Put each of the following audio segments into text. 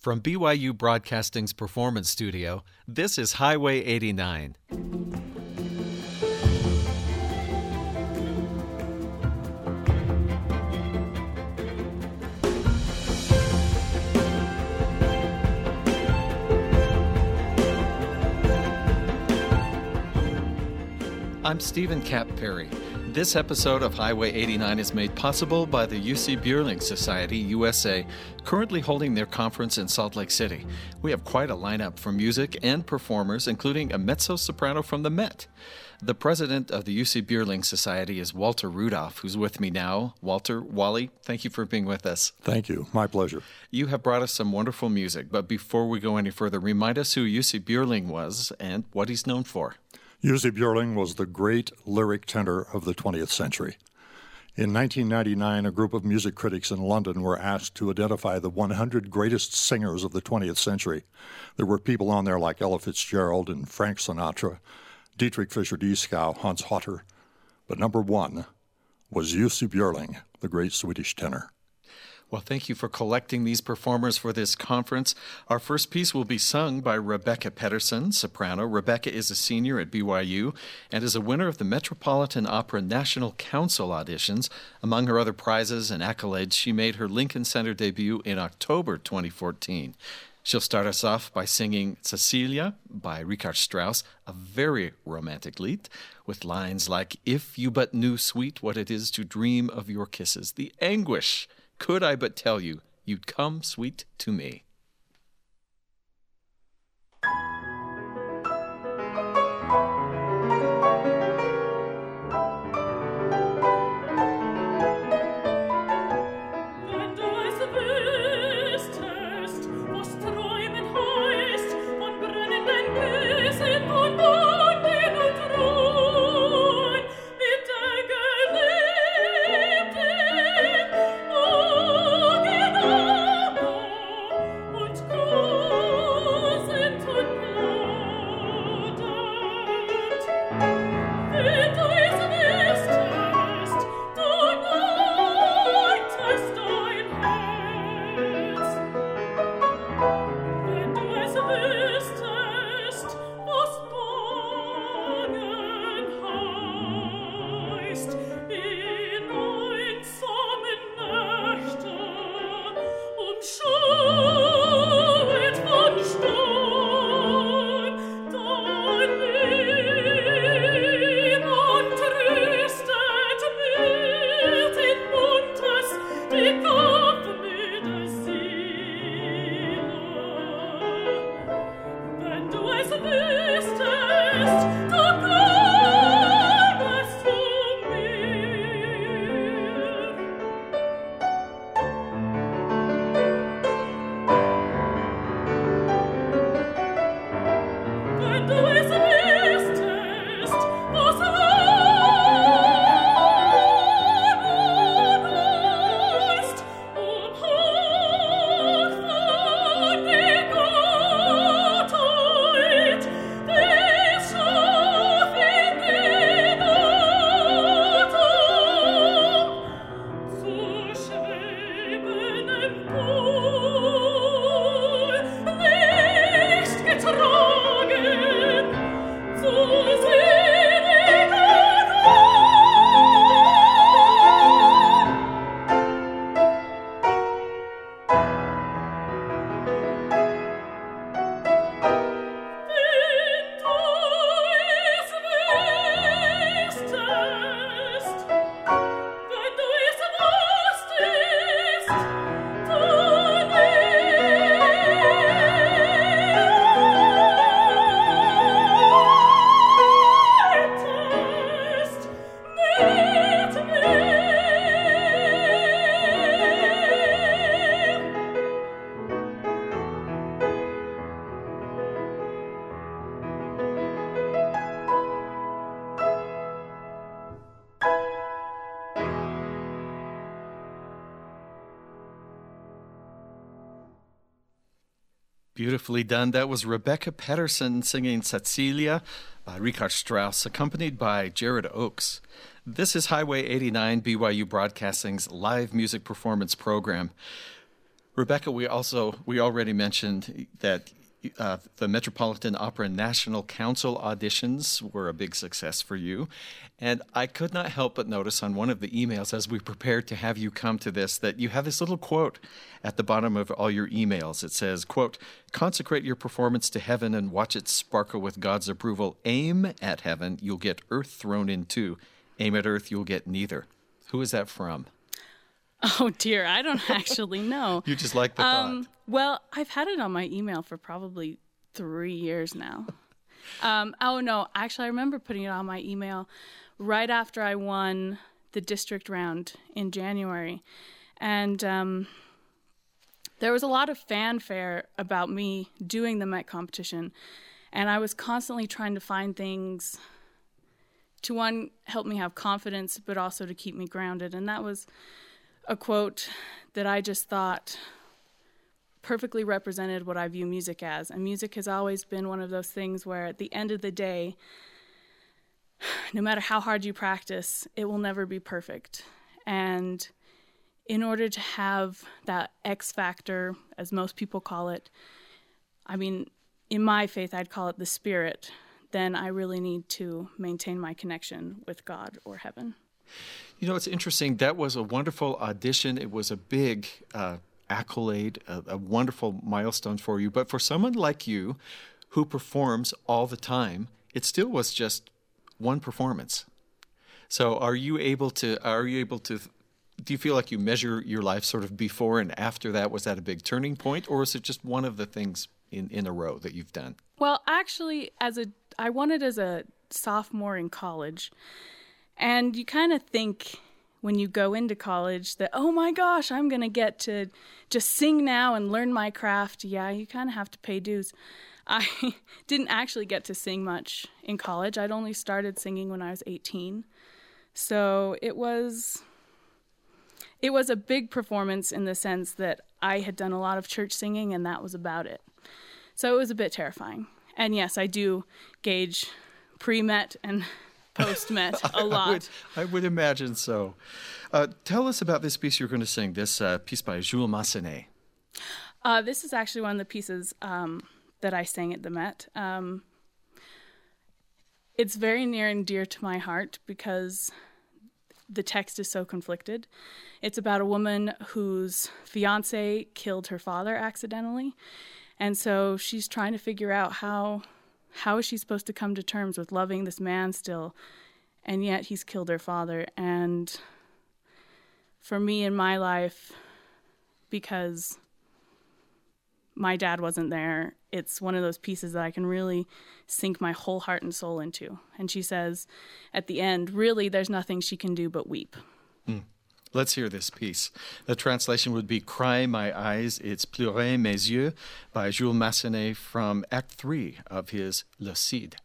From BYU Broadcasting's Performance Studio, this is Highway 89. I'm Steven Kapp Perry. This episode of Highway 89 is made possible by the Jussi Björling Society, USA, currently holding their conference in Salt Lake City. We have quite a lineup for music and performers, including a mezzo soprano from the Met. The president of the Jussi Björling Society is Walter Rudolph, who's with me now. Walter, Wally, thank you for being with us. Thank you. My pleasure. You have brought us some wonderful music, but before we go any further, remind us who Jussi Björling was and what he's known for. Jussi Björling was the great lyric tenor of the 20th century. In 1999, a group of music critics in London were asked to identify the 100 greatest singers of the 20th century. There were people on there like Ella Fitzgerald and Frank Sinatra, Dietrich Fischer-Dieskau, Hans Hotter. But number one was Jussi Björling, the great Swedish tenor. Well, thank you for collecting these performers for this conference. Our first piece will be sung by Rebecca Pedersen, soprano. Rebecca is a senior at BYU and is a winner of the Metropolitan Opera National Council auditions. Among her other prizes and accolades, she made her Lincoln Center debut in October 2014. She'll start us off by singing Cecilia by Richard Strauss, a very romantic lied, with lines like, If you but knew, sweet, what it is to dream of your kisses, the anguish could I but tell you, you'd come sweet to me. Oh. Beautifully done. That was Rebecca Pedersen singing Cecilia by Richard Strauss, accompanied by Jared Oakes. This is Highway 89, BYU Broadcasting's live music performance program. Rebecca, we also we already mentioned that uh, the Metropolitan Opera National Council auditions were a big success for you. And I could not help but notice on one of the emails as we prepared to have you come to this that you have this little quote at the bottom of all your emails. It says, quote, consecrate your performance to heaven and watch it sparkle with God's approval. Aim at heaven, you'll get earth thrown in too. Aim at earth, you'll get neither. Who is that from? Oh dear, I don't actually know. you just like the um, thought. Well, I've had it on my email for probably three years now. Um, oh no, actually, I remember putting it on my email right after I won the district round in January, and um, there was a lot of fanfare about me doing the Met competition, and I was constantly trying to find things to one help me have confidence, but also to keep me grounded, and that was a quote that I just thought perfectly represented what I view music as. And music has always been one of those things where, at the end of the day, no matter how hard you practice, it will never be perfect. And in order to have that X factor, as most people call it, I mean, in my faith, I'd call it the spirit, then I really need to maintain my connection with God or heaven. You know, it's interesting. That was a wonderful audition. It was a big uh, accolade, a, a wonderful milestone for you. But for someone like you who performs all the time, it still was just one performance. So are you able to are you able to do you feel like you measure your life sort of before and after that was that a big turning point or is it just one of the things in in a row that you've done? Well, actually as a I it as a sophomore in college and you kind of think when you go into college that, oh my gosh, I'm going to get to just sing now and learn my craft. Yeah, you kind of have to pay dues. I didn't actually get to sing much in college. I'd only started singing when I was 18. So it was it was a big performance in the sense that I had done a lot of church singing and that was about it. So it was a bit terrifying. And yes, I do gauge pre-met and post Met a lot. I would, I would imagine so. Uh, tell us about this piece you're going to sing, this uh, piece by Jules Massenet. Uh, this is actually one of the pieces um, that I sang at the Met. Um, it's very near and dear to my heart because the text is so conflicted. It's about a woman whose fiance killed her father accidentally, and so she's trying to figure out how how is she supposed to come to terms with loving this man still? And yet he's killed her father. And for me in my life because my dad wasn't there it's one of those pieces that i can really sink my whole heart and soul into. And she says at the end really there's nothing she can do but weep. Mm. Let's hear this piece. The translation would be Cry My Eyes, It's Pleurez Mes Yeux by Jules Massenet from Act 3 of his Le Cid.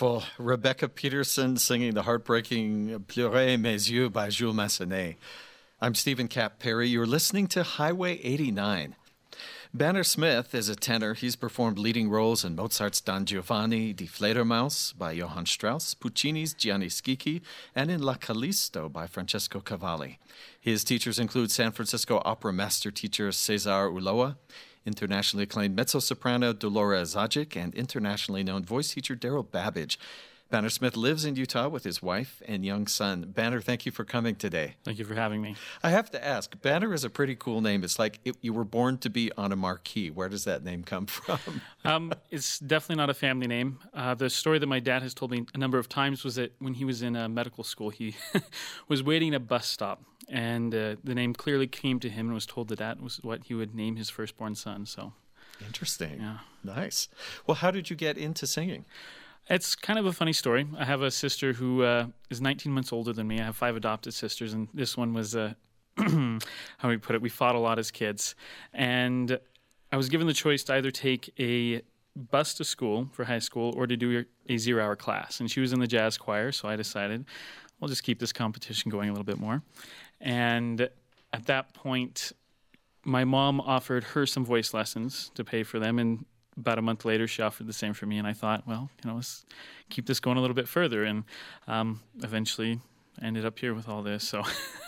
Wonderful. Rebecca Peterson singing the heartbreaking Pleurez Mes Yeux by Jules Massenet. I'm Steven Kapp Perry. You're listening to Highway 89. Banner Smith is a tenor. He's performed leading roles in Mozart's Don Giovanni Die Fledermaus by Johann Strauss, Puccini's Gianni Schicchi, and in La Calisto by Francesco Cavalli. His teachers include San Francisco opera master teacher Cesar Ulloa, internationally acclaimed mezzo soprano Dolora Zajic, and internationally known voice teacher Darrell Babidge. Banner Smith lives in Utah with his wife and young son. Banner, thank you for coming today. Thank you for having me. I have to ask, Banner is a pretty cool name. It's like it, you were born to be on a marquee. Where does that name come from? um, it's definitely not a family name. Uh, the story that my dad has told me a number of times was that when he was in uh, medical school, he was waiting at a bus stop, and uh, the name clearly came to him and was told that that was what he would name his firstborn son. So. Interesting. Yeah. Nice. Well, how did you get into singing? It's kind of a funny story. I have a sister who uh, is 19 months older than me. I have five adopted sisters, and this one was, uh, how do we put it? We fought a lot as kids. And I was given the choice to either take a bus to school for high school or to do a zero hour class. And she was in the jazz choir, so I decided we'll just keep this competition going a little bit more. And at that point, my mom offered her some voice lessons to pay for them, and about a month later, she offered the same for me, and I thought, well, you know, let's keep this going a little bit further, and um, eventually ended up here with all this. So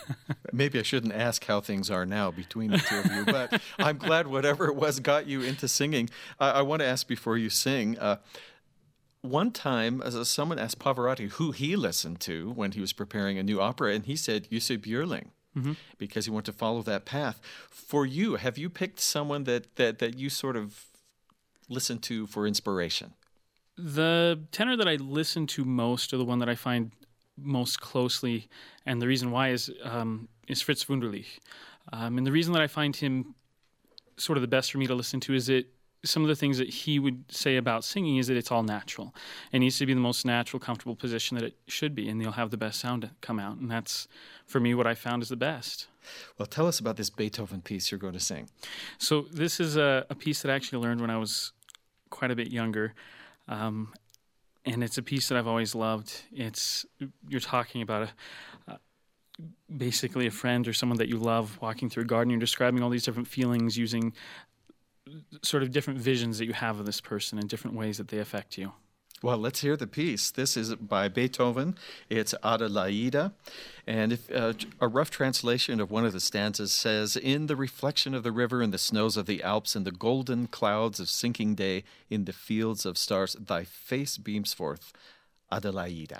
maybe I shouldn't ask how things are now between the two of you, but I'm glad whatever it was got you into singing. Uh, I want to ask before you sing. Uh, one time, as someone asked Pavarotti who he listened to when he was preparing a new opera, and he said Jussi Björling. Mm-hmm. Because he wanted to follow that path. For you, have you picked someone that, that, that you sort of listen to for inspiration? The tenor that I listen to most, or the one that I find most closely, and the reason why is um, is Fritz Wunderlich. Um, and the reason that I find him sort of the best for me to listen to is that some of the things that he would say about singing is that it's all natural. It needs to be the most natural, comfortable position that it should be, and you'll have the best sound come out. And that's, for me, what I found is the best. Well, tell us about this Beethoven piece you're going to sing. So, this is a, a piece that I actually learned when I was quite a bit younger. Um, and it's a piece that I've always loved. It's you're talking about a, uh, basically a friend or someone that you love walking through a garden. You're describing all these different feelings using sort of different visions that you have of this person and different ways that they affect you. Well, let's hear the piece. This is by Beethoven. It's Adelaide. And if, uh, a rough translation of one of the stanzas says In the reflection of the river, in the snows of the Alps, in the golden clouds of sinking day, in the fields of stars, thy face beams forth, Adelaide.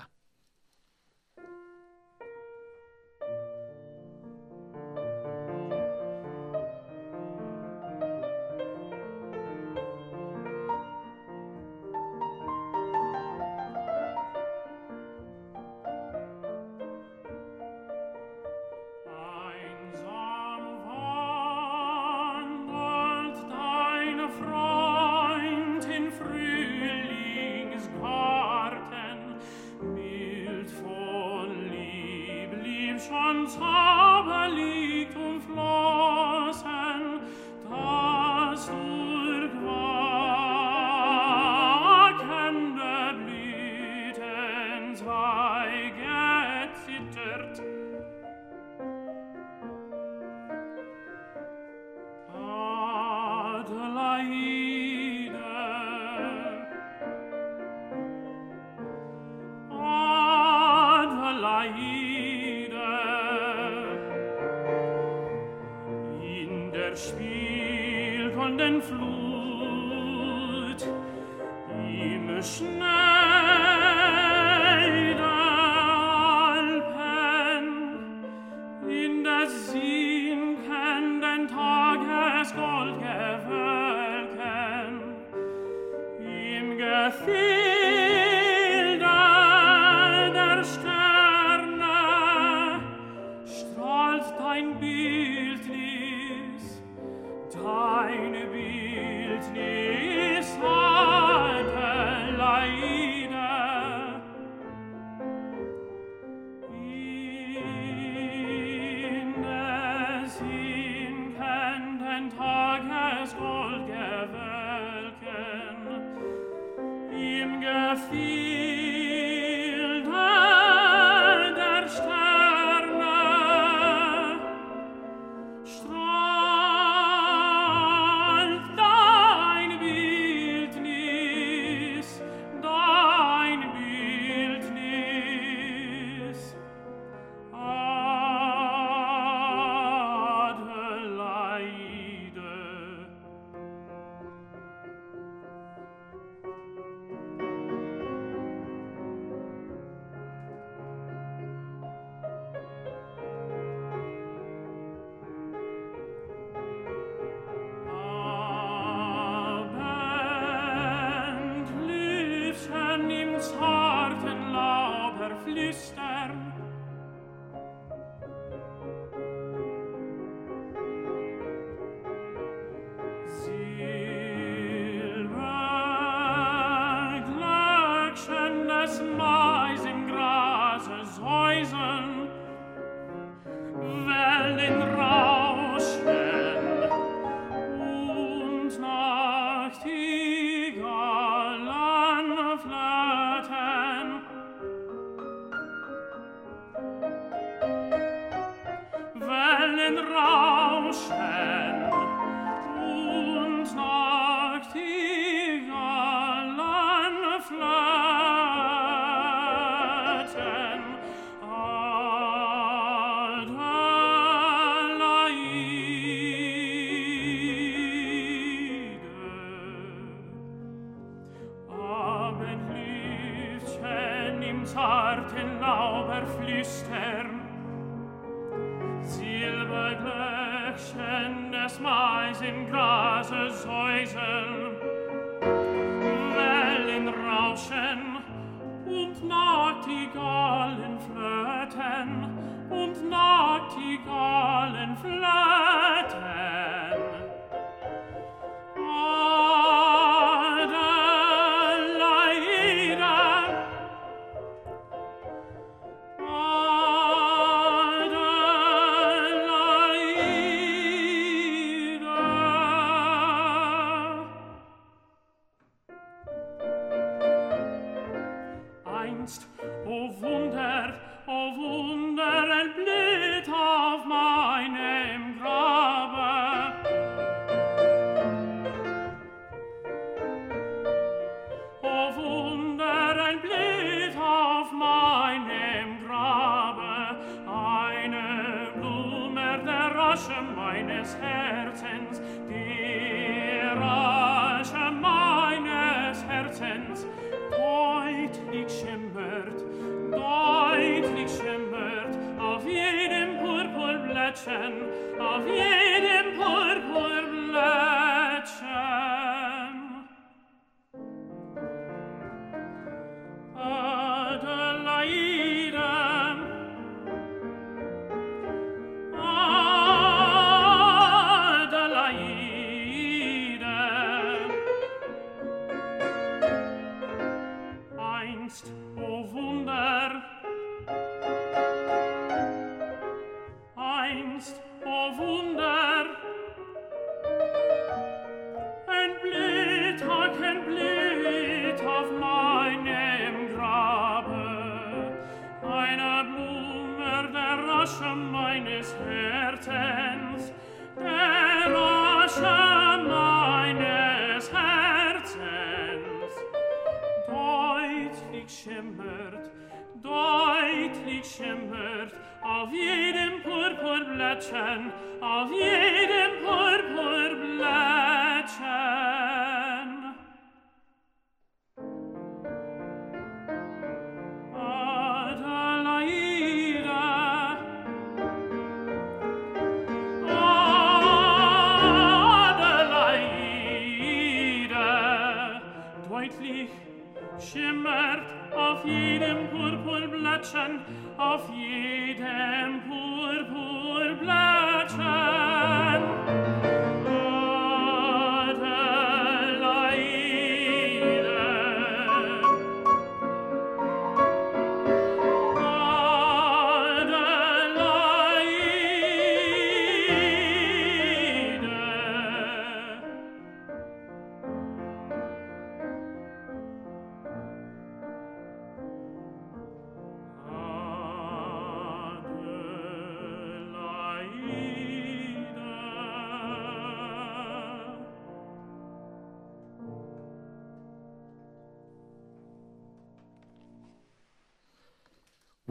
O Wunder, o Wunder,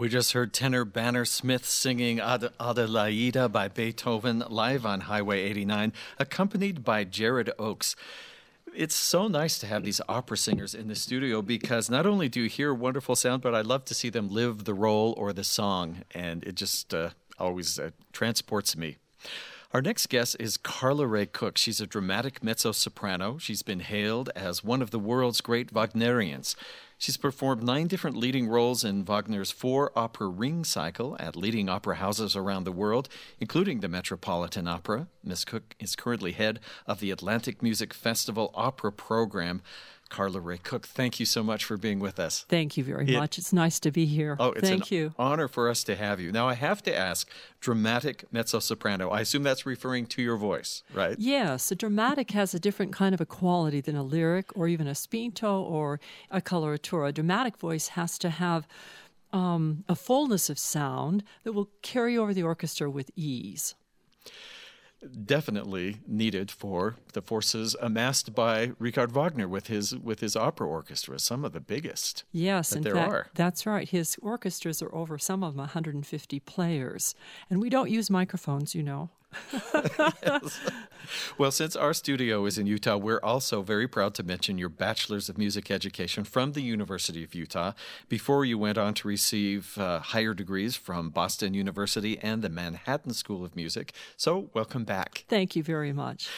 We just heard tenor Banner Smith singing Ade- Adelaide by Beethoven live on Highway 89, accompanied by Jared Oakes. It's so nice to have these opera singers in the studio because not only do you hear wonderful sound, but I love to see them live the role or the song, and it just uh, always uh, transports me. Our next guest is Carla Ray Cook. She's a dramatic mezzo soprano. She's been hailed as one of the world's great Wagnerians. She's performed nine different leading roles in Wagner's four opera ring cycle at leading opera houses around the world, including the Metropolitan Opera. Miss Cook is currently head of the Atlantic Music Festival Opera Program. Carla Ray Cook, thank you so much for being with us. Thank you very It- much. It's nice to be here. Oh, it's Thank an you. honor for us to have you. Now, I have to ask dramatic mezzo soprano. I assume that's referring to your voice, right? Yes, a dramatic has a different kind of a quality than a lyric or even a spinto or a coloratura. A dramatic voice has to have um, a fullness of sound that will carry over the orchestra with ease. Definitely needed for the forces amassed by Richard Wagner with his with his opera orchestra, some of the biggest. Yes, that in there fact, are. that's right. His orchestras are over some of them 150 players, and we don't use microphones, you know. Well, since our studio is in Utah, we're also very proud to mention your Bachelor's of Music Education from the University of Utah. Before you went on to receive uh, higher degrees from Boston University and the Manhattan School of Music. So, welcome back. Thank you very much.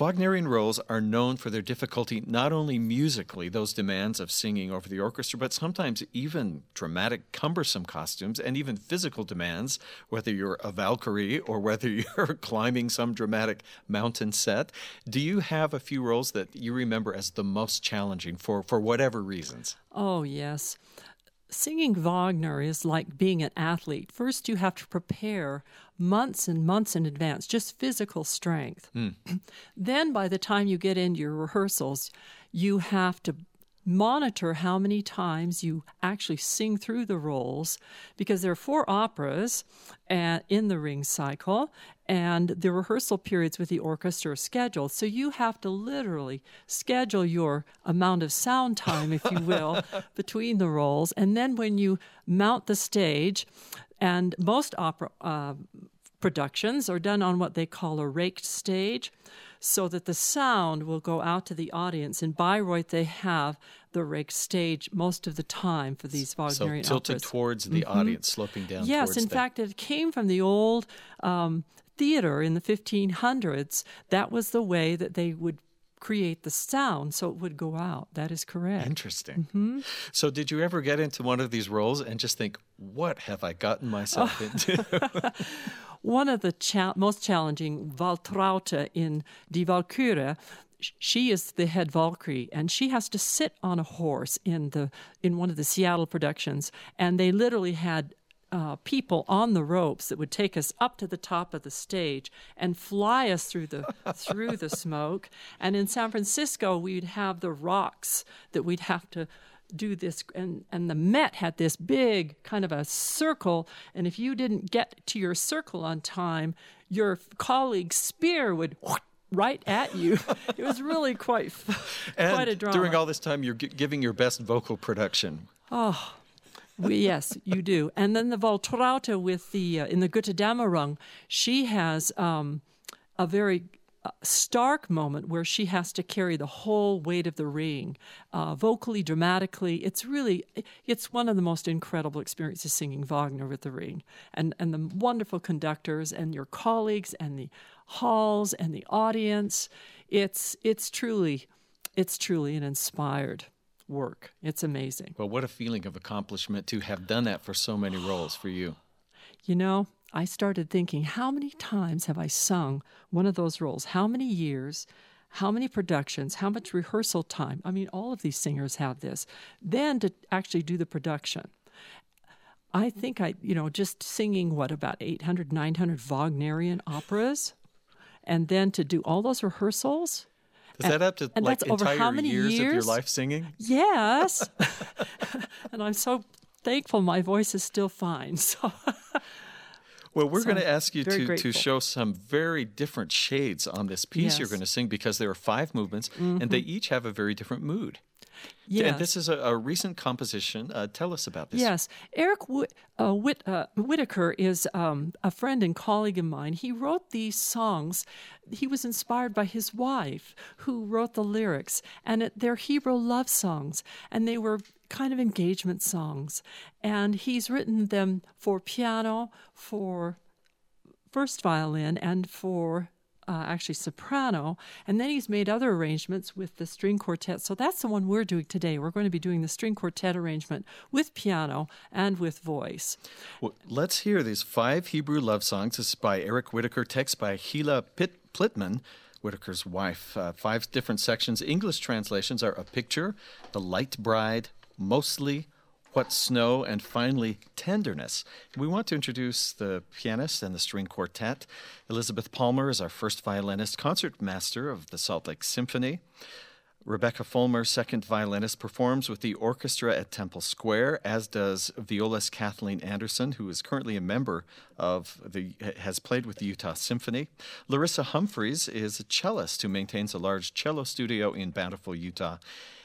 Wagnerian roles are known for their difficulty not only musically, those demands of singing over the orchestra, but sometimes even dramatic, cumbersome costumes and even physical demands, whether you're a Valkyrie or whether you're climbing some dramatic mountain set. Do you have a few roles that you remember as the most challenging for, for whatever reasons? Oh, yes. Singing Wagner is like being an athlete. First, you have to prepare months and months in advance, just physical strength. then, by the time you get into your rehearsals, you have to monitor how many times you actually sing through the roles because there are four operas uh, in the ring cycle and the rehearsal periods with the orchestra are scheduled. So you have to literally schedule your amount of sound time if you will between the roles and then when you mount the stage and most opera uh, productions are done on what they call a raked stage so that the sound will go out to the audience. In Bayreuth, they have the raked stage most of the time for these Wagnerian So tilted operas. towards the audience, sloping down Yes, in the- fact, it came from the old um, theater in the 1500s. That was the way that they would create the sound so it would go out. That is correct. Interesting. Mm-hmm. So, did you ever get into one of these roles and just think, what have I gotten myself into? One of the cha- most challenging Waltraute in Die Walküre, she is the head Valkyrie, and she has to sit on a horse in the in one of the Seattle productions, and they literally had. Uh, people on the ropes that would take us up to the top of the stage and fly us through the through the smoke. And in San Francisco, we'd have the rocks that we'd have to do this and and the met had this big kind of a circle and if you didn't get to your circle on time your colleague's spear would right at you it was really quite and quite a drama during all this time, you're gi- giving your best vocal production. We- yes, you do. And then the Waltraute with the uh, in the Götterdämmerung, she has um, a very uh, stark moment where she has to carry the whole weight of the ring, uh, vocally, dramatically. It's really it's one of the most incredible experiences singing Wagner with the ring, and and the wonderful conductors and your colleagues and the halls and the audience. It's it's truly it's truly an inspired work. It's amazing. Well, what a feeling of accomplishment to have done that for so many roles for you. You know, I started thinking, how many times have I sung one of those roles? How many years? How many productions? How much rehearsal time? I mean, all of these singers have this. Then to actually do the production. I think I, you know, just singing what, about 800, 900 Wagnerian operas? And then to do all those rehearsals? Is that up to like entire how many years, of your life singing? Yes. and I'm so thankful my voice is still fine. So. Well, we're So going to ask you to, to show some very different shades on this piece you're going to sing because there are five movements and they mm-hmm. each have a very different mood. This is a, a recent composition. Uh, tell us about this. Yes, Eric Whit- uh, Whit- uh, Whitacre is um, a friend and colleague of mine. He wrote these songs. He was inspired by his wife, who wrote the lyrics, and it, they're Hebrew love songs, and they were kind of engagement songs. And he's written them for piano, for first violin, and for uh, actually soprano. And then he's made other arrangements with the string quartet. So that's the one we're doing today. We're going to be doing the string quartet arrangement with piano and with voice. Well, let's hear these five Hebrew love songs. This is by Eric Whitacre, text by Gila Pitt- Plitmann, Whitacre's wife. Uh, five different sections. English translations are A Picture, The Light Bride, Mostly, What Snow, and finally Tenderness. We want to introduce the pianist and the string quartet. Elizabeth Palmer is our first violinist, concertmaster of the Salt Lake Symphony. Rebecca Fulmer, second violinist, performs with the orchestra at Temple Square, as does violist Kathleen Anderson, who is currently a member of the has played with the Utah Symphony. Larissa Humphreys is a cellist who maintains a large cello studio in Bountiful, Utah.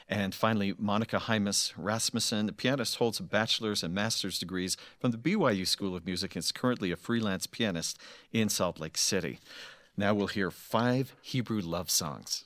And finally, Monica Hymas Rasmussen, the pianist, holds a bachelor's and master's degrees from the BYU School of Music and is currently a freelance pianist in Salt Lake City. Now we'll hear five Hebrew love songs.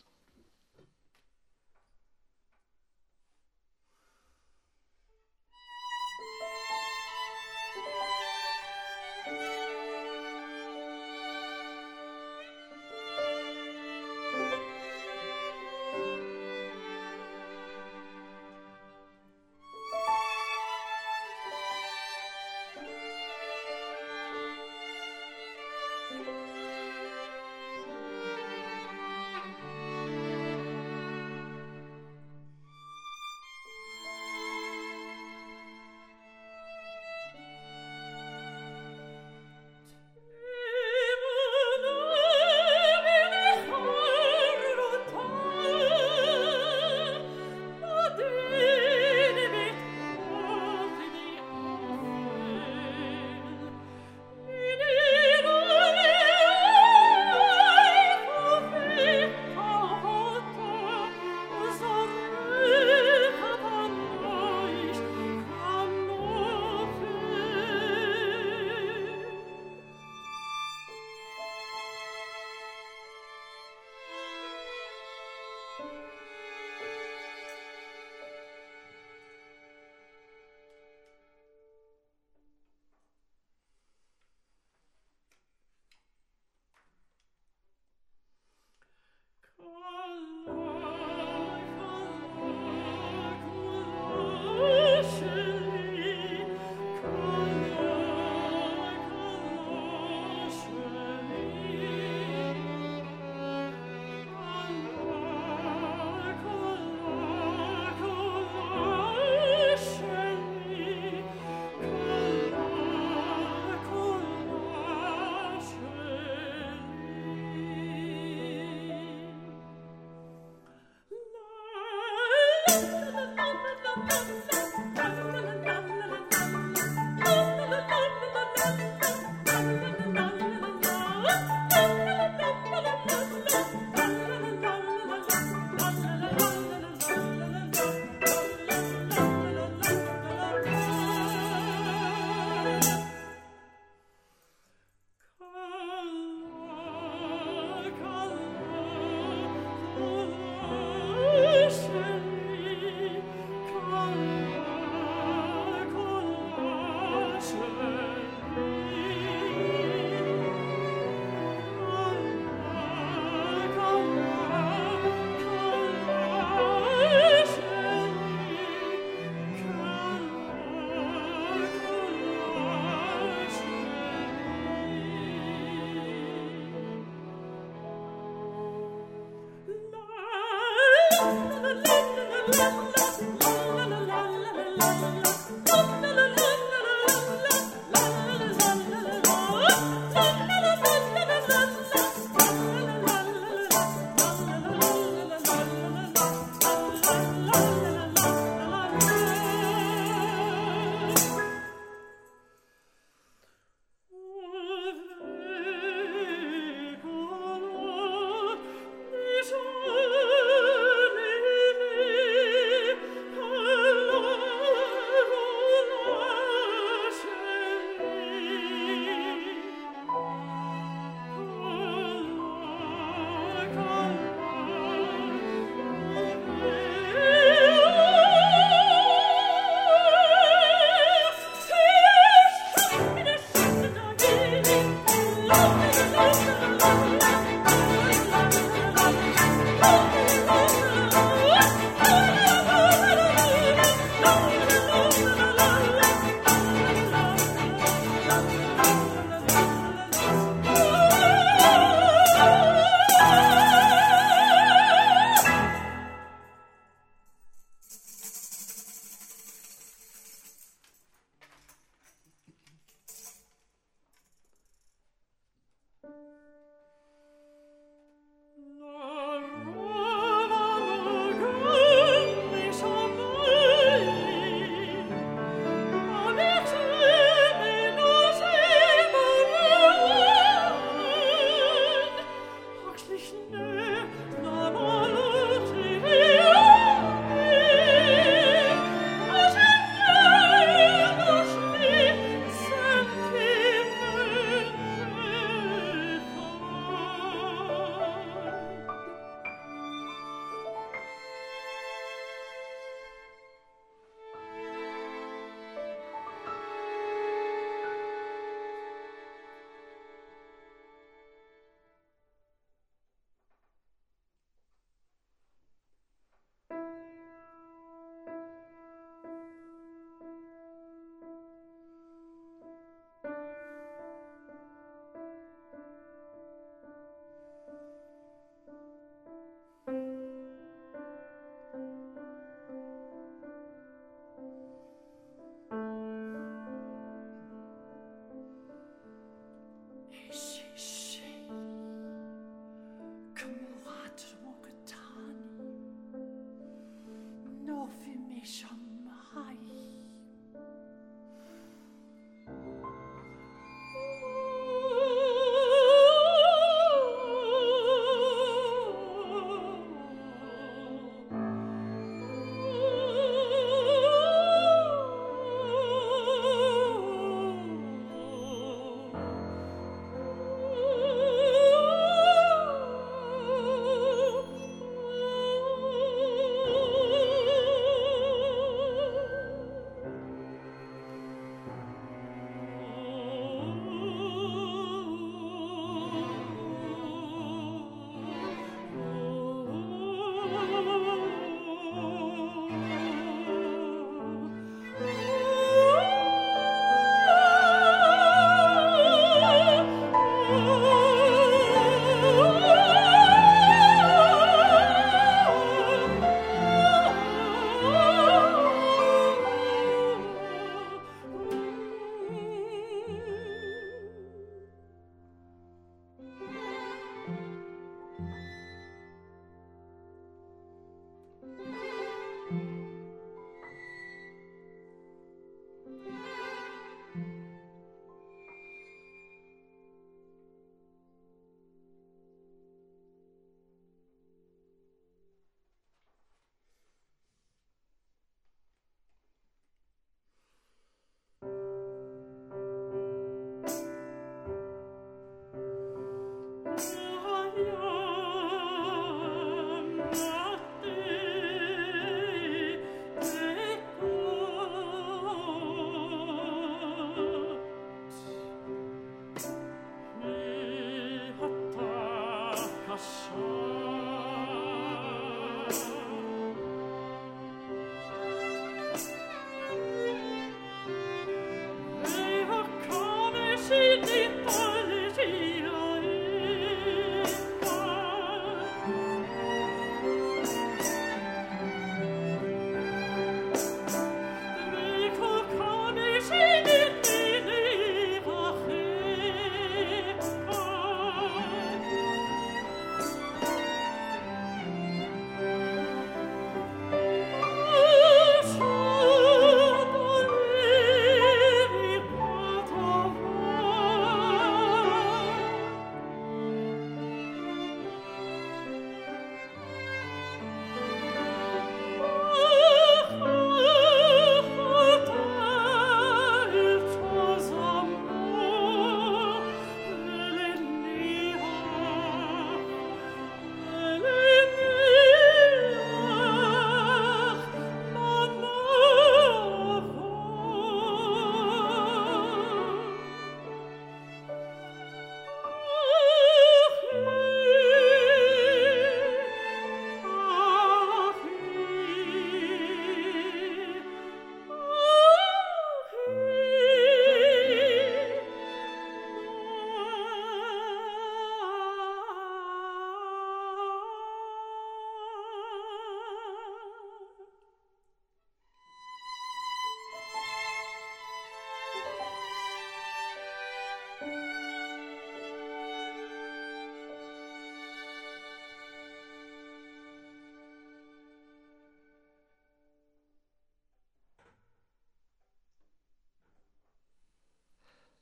Nation.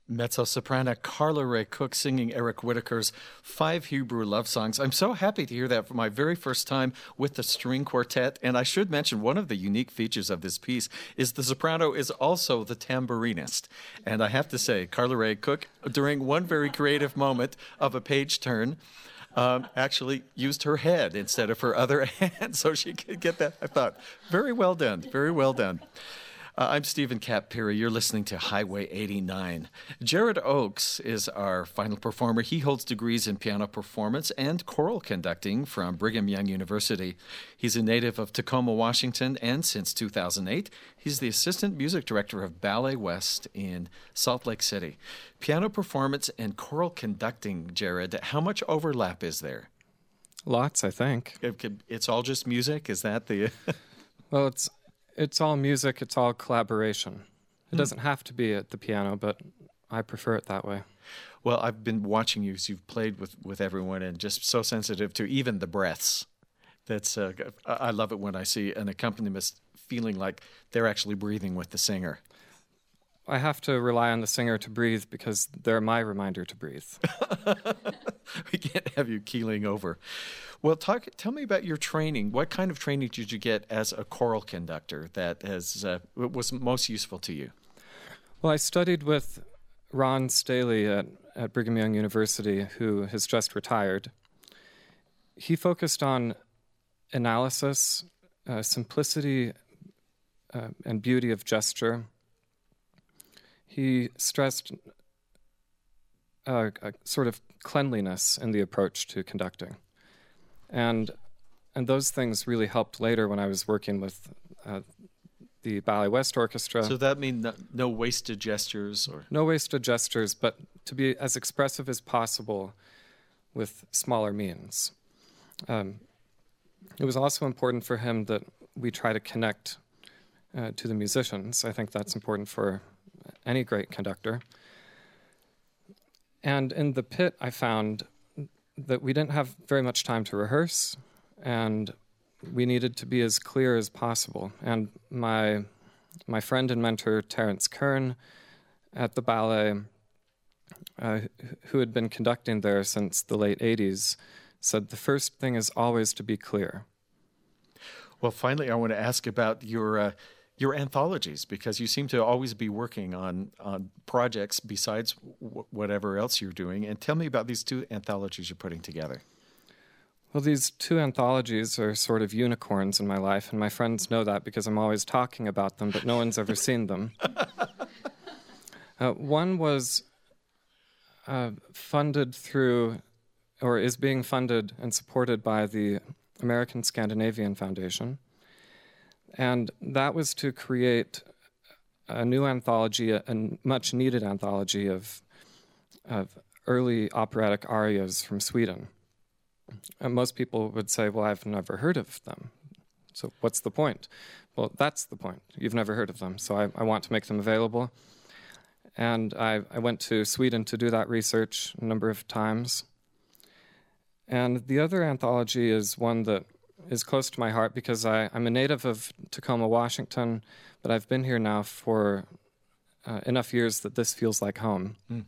Mezzo soprano Carla Ray Cook singing Eric Whitacre's Five Hebrew Love Songs. I'm so happy to hear that for my very first time with the string quartet. And I should mention one of the unique features of this piece is the soprano is also the tambourinist. And I have to say, Carla Ray Cook, during one very creative moment of a page turn, um, actually used her head instead of her other hand so she could get that. I thought, very well done, very well done. Uh, I'm Steven Kapp Perry. You're listening to Highway 89. Jared Oakes is our final performer. He holds degrees in piano performance and choral conducting from Brigham Young University. He's a native of Tacoma, Washington, and since 2008, he's the assistant music director of Ballet West in Salt Lake City. Piano performance and choral conducting, Jared, how much overlap is there? Lots, I think. It's all just music? Is that the. well, it's it's all music, it's all collaboration. It mm. doesn't have to be at the piano, but I prefer it that way. Well, I've been watching you as you've played with, with everyone and just so sensitive to even the breaths. That's uh, I love it when I see an accompanist feeling like they're actually breathing with the singer? I have to rely on the singer to breathe because they're my reminder to breathe. we can't have you keeling over. Well, talk. Tell me about your training. What kind of training did you get as a choral conductor that has uh, was most useful to you? Well, I studied with Ron Staheli at, at Brigham Young University, who has just retired. He focused on analysis, uh, simplicity, uh, and beauty of gesture he stressed a, a, sort of cleanliness in the approach to conducting, and and those things really helped later when I was working with uh, the Ballet West Orchestra. So that means no, no, wasted gestures or no wasted gestures, but to be as expressive as possible with smaller means. Um, it was also important for him that we try to connect uh, to the musicians. I think that's important for any great conductor. And in the pit, I found that we didn't have very much time to rehearse, and we needed to be as clear as possible. And my my friend and mentor Terence Kern at the ballet, uh, who had been conducting there since the late '80s, said the first thing is always to be clear. Well, finally, I want to ask about your. Uh, your anthologies because you seem to always be working on on projects besides w- whatever else you're doing. And tell me about these two anthologies you're putting together. Well, these two anthologies are sort of unicorns in my life, and my friends know that because I'm always talking about them, but no one's ever seen them. Uh, one was uh, funded through, or is being funded and supported by the American Scandinavian Foundation. And that was to create a new anthology, a, a much needed anthology of, of early operatic arias from Sweden. And most people would say, Well, I've never heard of them. So what's the point? Well, that's the point. You've never heard of them. So I, I want to make them available. And I, I went to Sweden to do that research a number of times. And the other anthology is one that is close to my heart because I, am a native of Tacoma, Washington, but I've been here now for uh, enough years that this feels like home. Mm.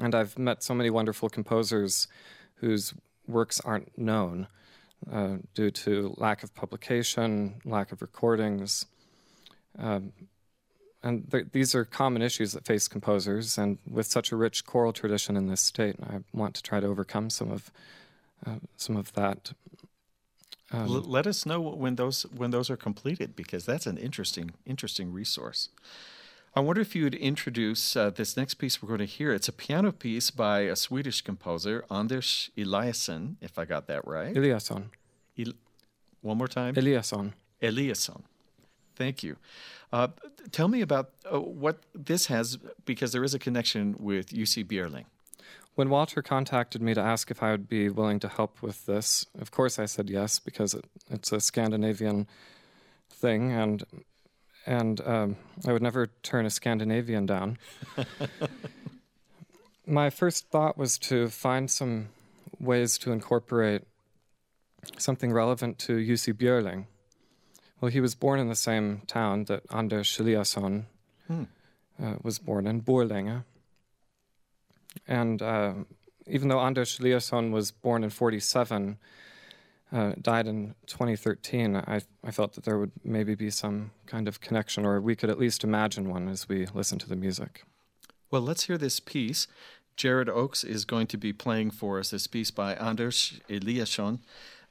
And I've met so many wonderful composers whose works aren't known uh, due to lack of publication, lack of recordings. Um, and th- these are common issues that face composers, and with such a rich choral tradition in this state, I want to try to overcome some of uh, some of that um, L- let us know when those when those are completed because that's an interesting interesting resource. I wonder if you would introduce uh, this next piece we're going to hear. It's a piano piece by a Swedish composer, Anders Eliasson, if I got that right. Eliasson. El- One more time. Eliasson. Eliasson. Thank you. Uh, tell me about uh, what this has, because there is a connection with Jussi Björling. When Walter contacted me to ask if I would be willing to help with this, of course I said yes because it, it's a Scandinavian thing, and and um, I would never turn a Scandinavian down. My first thought was to find some ways to incorporate something relevant to Jussi Björling. Well, he was born in the same town that Anders Eliasson hmm. uh, was born in, Borlänge. And uh, even though Anders Eliasson was born in 47, uh, died in 2013, I, I felt that there would maybe be some kind of connection, or we could at least imagine one as we listen to the music. Well, let's hear this piece. Jared Oakes is going to be playing for us this piece by Anders Eliasson.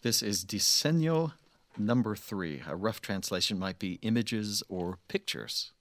This is Disegno number three. A rough translation might be images or pictures.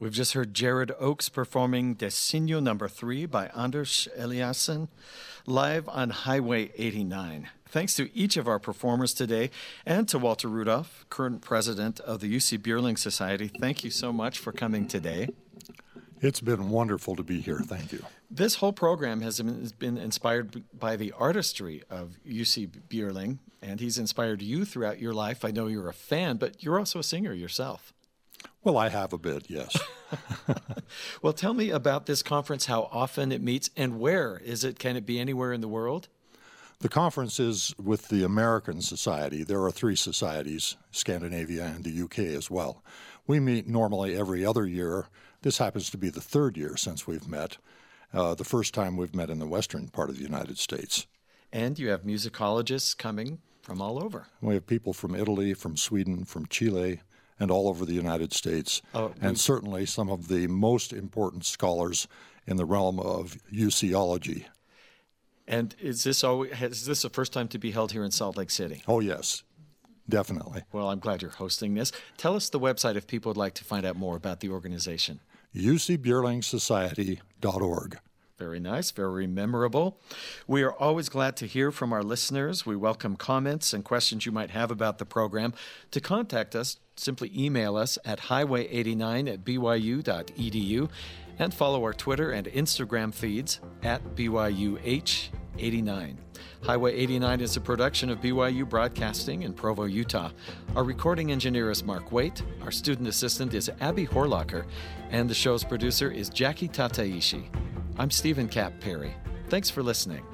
We've just heard Jared Oakes performing Disegno number three by Anders Eliasson live on Highway 89. Thanks to each of our performers today and to Walter Rudolph, current president of the Jussi Björling Society. Thank you so much for coming today. It's been wonderful to be here. Thank you. This whole program has been inspired by the artistry of Jussi Björling, and he's inspired you throughout your life. I know you're a fan, but you're also a singer yourself. Well, I have a bit, yes. well, tell me about this conference, how often it meets, and where is it? Can it be anywhere in the world? The conference is with the American Society. There are three societies, Scandinavia and the UK as well. We meet normally every other year. This happens to be the third year since we've met. Uh, the first time we've met in the western part of the United States. And you have musicologists coming from all over. We have people from Italy, from Sweden, from Chile, and all over the United States, oh, and certainly some of the most important scholars in the realm of Jussiology. And is this always, is this the first time to be held here in Salt Lake City? Oh yes, definitely. Well, I'm glad you're hosting this. Tell us the website if people would like to find out more about the organization. JussiBjorlingSociety.org. Very nice, very memorable. We are always glad to hear from our listeners. We welcome comments and questions you might have about the program. To contact us, simply email us at highway89 at byu.edu and follow our Twitter and Instagram feeds at BYUH89. Highway 89 is a production of BYU Broadcasting in Provo, Utah. Our recording engineer is Mark Waite, our student assistant is Abby Horlocker, and the show's producer is Jackie Tataishi. I'm Steven Kapp Perry. Thanks for listening.